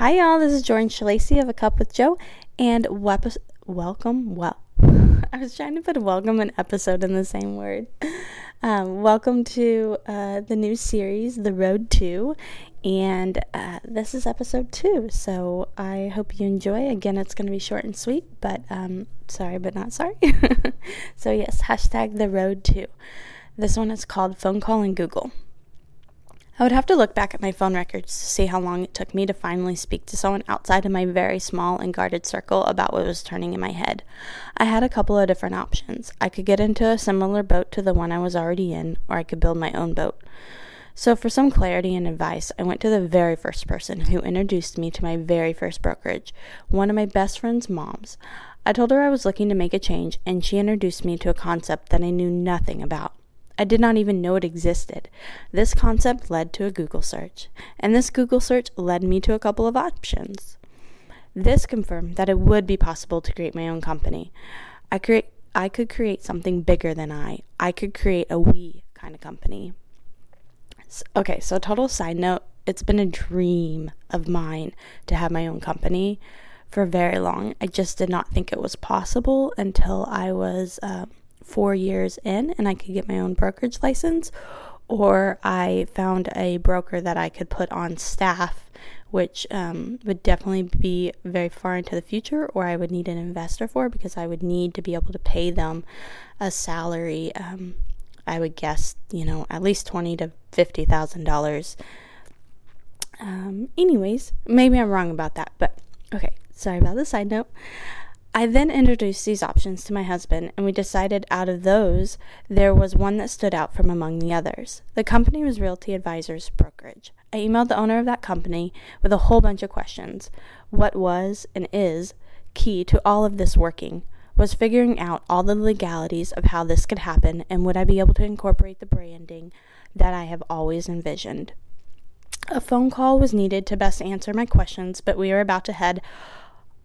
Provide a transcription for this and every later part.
Hi, y'all. This is Jordan Shalacy of A Cup with Joe, and wep- welcome. Well, I was trying to put welcome and episode in the same word. Um, welcome to uh, the new series, The Road to, and uh, this is episode two. So I hope you enjoy. Again, it's going to be short and sweet, but um, sorry, but not sorry. so, yes, hashtag The Road to. This one is called Phone Call and Google. I would have to look back at my phone records to see how long it took me to finally speak to someone outside of my very small and guarded circle about what was turning in my head. I had a couple of different options. I could get into a similar boat to the one I was already in, or I could build my own boat. So, for some clarity and advice, I went to the very first person who introduced me to my very first brokerage, one of my best friend's moms. I told her I was looking to make a change, and she introduced me to a concept that I knew nothing about. I did not even know it existed. This concept led to a Google search, and this Google search led me to a couple of options. This confirmed that it would be possible to create my own company. I create I could create something bigger than I. I could create a we kind of company. Okay, so total side note, it's been a dream of mine to have my own company for very long. I just did not think it was possible until I was um, four years in and I could get my own brokerage license, or I found a broker that I could put on staff, which um, would definitely be very far into the future, or I would need an investor for because I would need to be able to pay them a salary. Um, I would guess, you know, at least twenty to fifty thousand dollars. Um, anyways, maybe I'm wrong about that, but okay. Sorry about the side note. I then introduced these options to my husband, and we decided out of those, there was one that stood out from among the others. The company was Realty Advisors Brokerage. I emailed the owner of that company with a whole bunch of questions. What was and is key to all of this working was figuring out all the legalities of how this could happen, and would I be able to incorporate the branding that I have always envisioned. A phone call was needed to best answer my questions, but we were about to head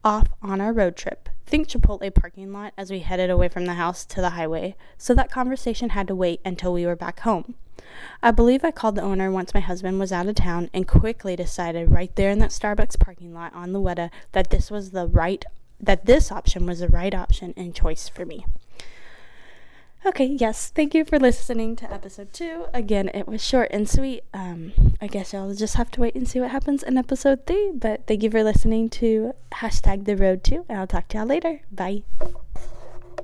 off on our road trip. Think Chipotle parking lot as we headed away from the house to the highway, so that conversation had to wait until we were back home. I believe I called the owner once my husband was out of town and quickly decided right there in that Starbucks parking lot on Weta that this was the right that this option was the right option and choice for me. Okay, yes, thank you for listening to episode two. Again, it was short and sweet. Um, I guess y'all just have to wait and see what happens in episode three. But thank you for listening to hashtag the road to, and I'll talk to y'all later. Bye.